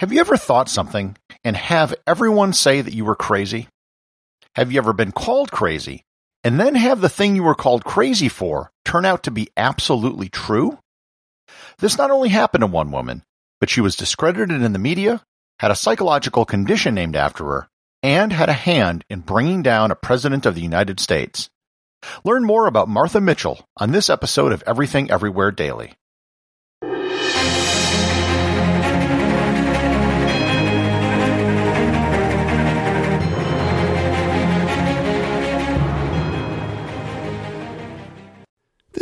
Have you ever thought something and have everyone say that you were crazy? Have you ever been called crazy and then have the thing you were called crazy for turn out to be absolutely true? This not only happened to one woman, but she was discredited in the media, had a psychological condition named after her, and had a hand in bringing down a president of the United States. Learn more about Martha Mitchell on this episode of Everything Everywhere Daily.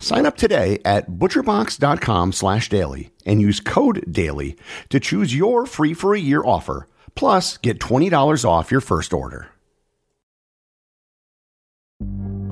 Sign up today at butcherbox.com slash daily and use code DAILY to choose your free for a year offer, plus get $20 off your first order.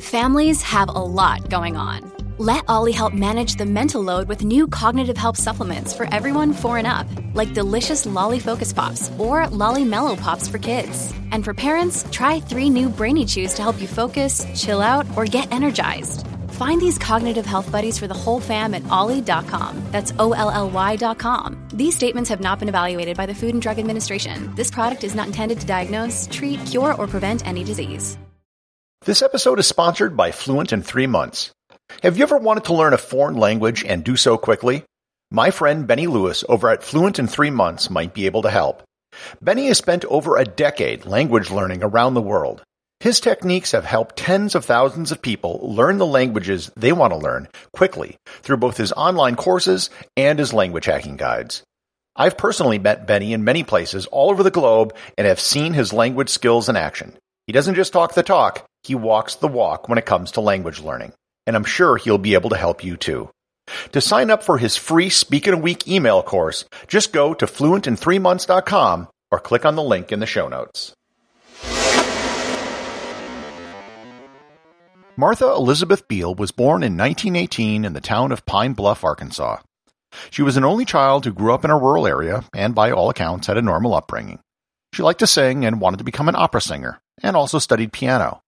Families have a lot going on. Let OLLY help manage the mental load with new cognitive help supplements for everyone four and up, like delicious Lolly Focus Pops or Lolly Mellow Pops for kids. And for parents, try three new Brainy Chews to help you focus, chill out, or get energized. Find these cognitive health buddies for the whole fam at olly.com. That's O L L Y.com. These statements have not been evaluated by the Food and Drug Administration. This product is not intended to diagnose, treat, cure, or prevent any disease. This episode is sponsored by Fluent in 3 Months. Have you ever wanted to learn a foreign language and do so quickly? My friend Benny Lewis over at Fluent in 3 Months might be able to help. Benny has spent over a decade language learning around the world. His techniques have helped tens of thousands of people learn the languages they want to learn quickly through both his online courses and his language hacking guides. I've personally met Benny in many places all over the globe and have seen his language skills in action. He doesn't just talk the talk, he walks the walk when it comes to language learning. And I'm sure he'll be able to help you too. To sign up for his free Speak in a Week email course, just go to fluentin3months.com or click on the link in the show notes. Martha Elizabeth Beall was born in 1918 in the town of Pine Bluff, Arkansas. She was an only child who grew up in a rural area and, by all accounts, had a normal upbringing. She liked to sing and wanted to become an opera singer, and also studied piano.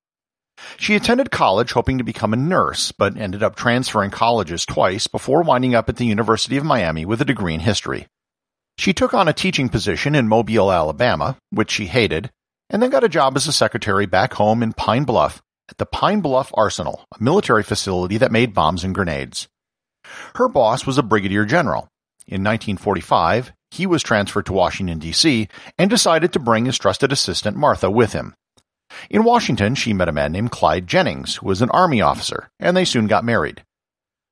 She attended college hoping to become a nurse, but ended up transferring colleges twice before winding up at the University of Miami with a degree in history. She took on a teaching position in Mobile, Alabama, which she hated, and then got a job as a secretary back home in Pine Bluff at the Pine Bluff Arsenal, a military facility that made bombs and grenades. Her boss was a brigadier general. In 1945, he was transferred to Washington, D.C., and decided to bring his trusted assistant Martha with him. In Washington, she met a man named Clyde Jennings, who was an Army officer, and they soon got married.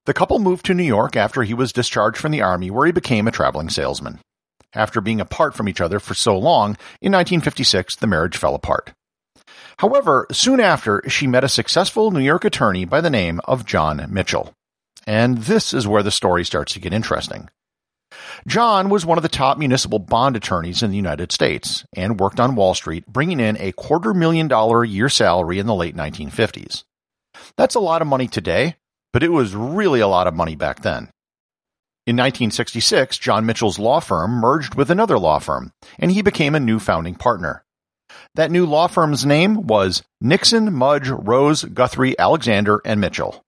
The couple moved to New York after he was discharged from the Army, where he became a traveling salesman. After being apart from each other for so long, in 1956 the marriage fell apart. However, soon after, she met a successful New York attorney by the name of John Mitchell. And this is where the story starts to get interesting. John was one of the top municipal bond attorneys in the United States and worked on Wall Street, bringing in a quarter million dollar a year salary in the late 1950s. That's a lot of money today, but it was really a lot of money back then. In 1966, John Mitchell's law firm merged with another law firm, and he became a new founding partner. That new law firm's name was Nixon, Mudge, Rose, Guthrie, Alexander, and Mitchell.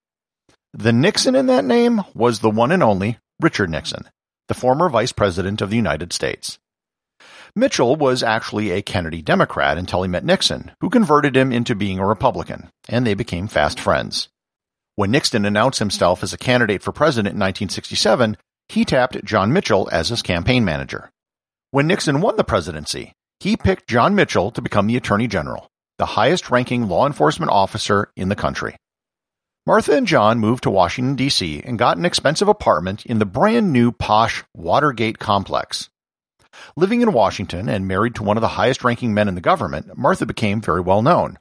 The Nixon in that name was the one and only Richard Nixon, the former Vice President of the United States. Mitchell was actually a Kennedy Democrat until he met Nixon, who converted him into being a Republican, and they became fast friends. When Nixon announced himself as a candidate for president in 1967, he tapped John Mitchell as his campaign manager. When Nixon won the presidency, he picked John Mitchell to become the Attorney General. the highest ranking law enforcement officer in the country. Martha and John moved to Washington, D.C. and got an expensive apartment in the brand new posh Watergate complex. Living in Washington and married to one of the highest ranking men in the government, Martha became very well known.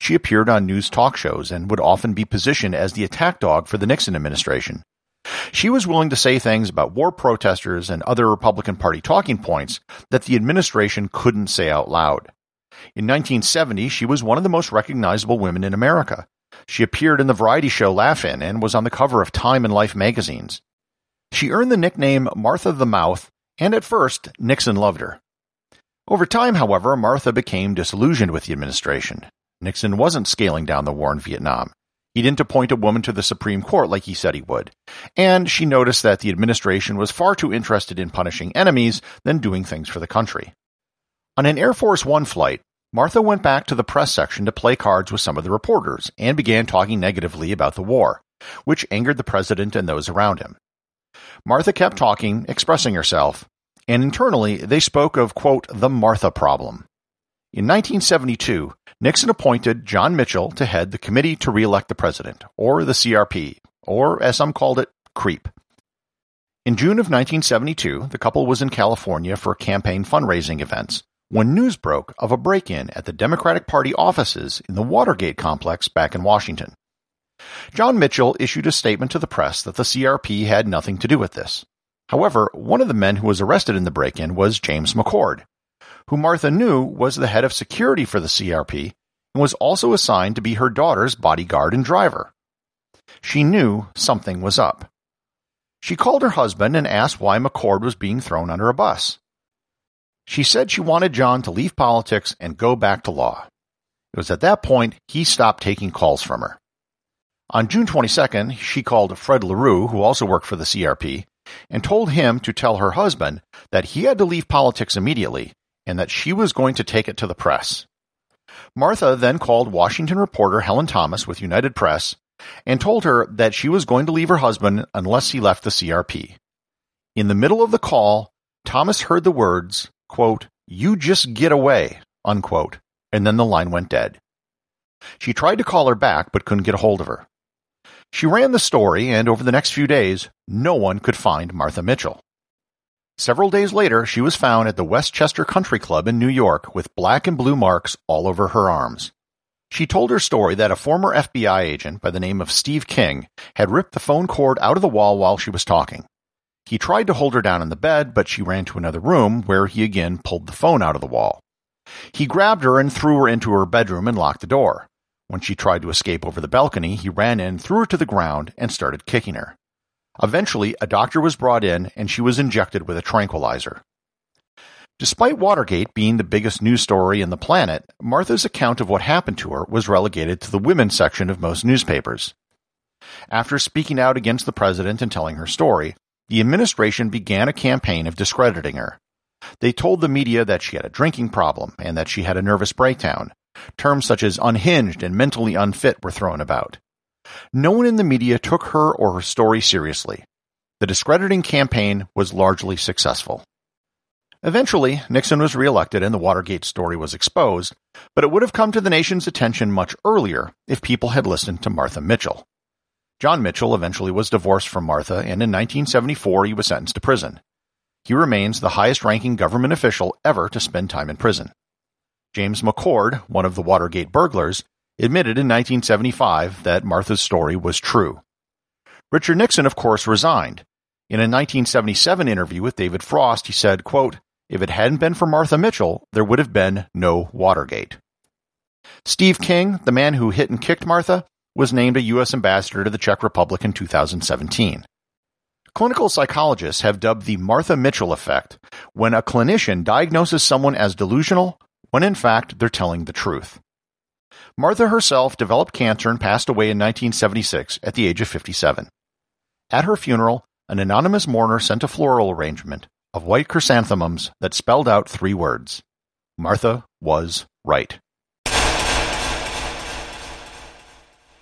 She appeared on news talk shows and would often be positioned as the attack dog for the Nixon administration. She was willing to say things about war protesters and other Republican Party talking points that the administration couldn't say out loud. In 1970, she was one of the most recognizable women in America. She appeared in the variety show Laugh-In and was on the cover of Time and Life magazines. She earned the nickname Martha the Mouth, and at first, Nixon loved her. Over time, however, Martha became disillusioned with the administration. Nixon wasn't scaling down the war in Vietnam. He didn't appoint a woman to the Supreme Court like he said he would. And she noticed that the administration was far too interested in punishing enemies than doing things for the country. On an Air Force One flight, Martha went back to the press section to play cards with some of the reporters and began talking negatively about the war, which angered the president and those around him. Martha kept talking, expressing herself, and internally they spoke of, quote, the Martha problem. In 1972, Nixon appointed John Mitchell to head the Committee to Re-elect the President, or the CRP, or as some called it, CREEP. In June of 1972, the couple was in California for campaign fundraising events when news broke of a break-in at the Democratic Party offices in the Watergate complex back in Washington. John Mitchell issued a statement to the press that the CRP had nothing to do with this. However, one of the men who was arrested in the break-in was James McCord, who Martha knew was the head of security for the CRP and was also assigned to be her daughter's bodyguard and driver. She knew something was up. She called her husband and asked why McCord was being thrown under a bus. She said she wanted John to leave politics and go back to law. It was at that point he stopped taking calls from her. On June 22nd, she called Fred LaRue, who also worked for the CRP, and told him to tell her husband that he had to leave politics immediately and that she was going to take it to the press. Martha then called Washington reporter Helen Thomas with United Press and told her that she was going to leave her husband unless he left the CRP. In the middle of the call, Thomas heard the words, quote, You just get away, unquote, and then the line went dead. She tried to call her back but couldn't get a hold of her. She ran the story, and over the next few days, no one could find Martha Mitchell. Several days later, she was found at the Westchester Country Club in New York with black and blue marks all over her arms. She told her story that a former FBI agent by the name of Steve King had ripped the phone cord out of the wall while she was talking. He tried to hold her down in the bed, but she ran to another room where he again pulled the phone out of the wall. He grabbed her and threw her into her bedroom and locked the door. When she tried to escape over the balcony, he ran in, threw her to the ground, and started kicking her. Eventually, a doctor was brought in and she was injected with a tranquilizer. Despite Watergate being the biggest news story in the planet, Martha's account of what happened to her was relegated to the women's section of most newspapers. After speaking out against the president and telling her story, the administration began a campaign of discrediting her. They told the media that she had a drinking problem and that she had a nervous breakdown. Terms such as unhinged and mentally unfit were thrown about. No one in the media took her or her story seriously. The discrediting campaign was largely successful. Eventually, Nixon was reelected and the Watergate story was exposed, but it would have come to the nation's attention much earlier if people had listened to Martha Mitchell. John Mitchell eventually was divorced from Martha, and in 1974 he was sentenced to prison. He remains the highest ranking government official ever to spend time in prison. James McCord, one of the Watergate burglars, admitted in 1975 that Martha's story was true. Richard Nixon, of course, resigned. In a 1977 interview with David Frost, he said, quote, If it hadn't been for Martha Mitchell, there would have been no Watergate. Steve King, the man who hit and kicked Martha, was named a U.S. ambassador to the Czech Republic in 2017. Clinical psychologists have dubbed the Martha Mitchell effect when a clinician diagnoses someone as delusional when in fact they're telling the truth. Martha herself developed cancer and passed away in 1976 at the age of 57. At her funeral, an anonymous mourner sent a floral arrangement of white chrysanthemums that spelled out three words Martha was right.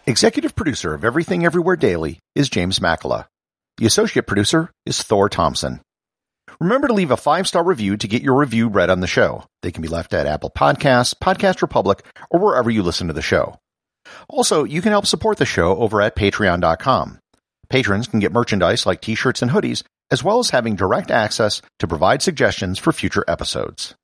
Executive producer of Everything Everywhere Daily is James Makala. The associate producer is Thor Thompson. Remember to leave a five star review to get your review read on the show. They can be left at Apple Podcasts, Podcast Republic, or wherever you listen to the show. Also, you can help support the show over at patreon.com. Patrons can get merchandise like t shirts and hoodies, as well as having direct access to provide suggestions for future episodes.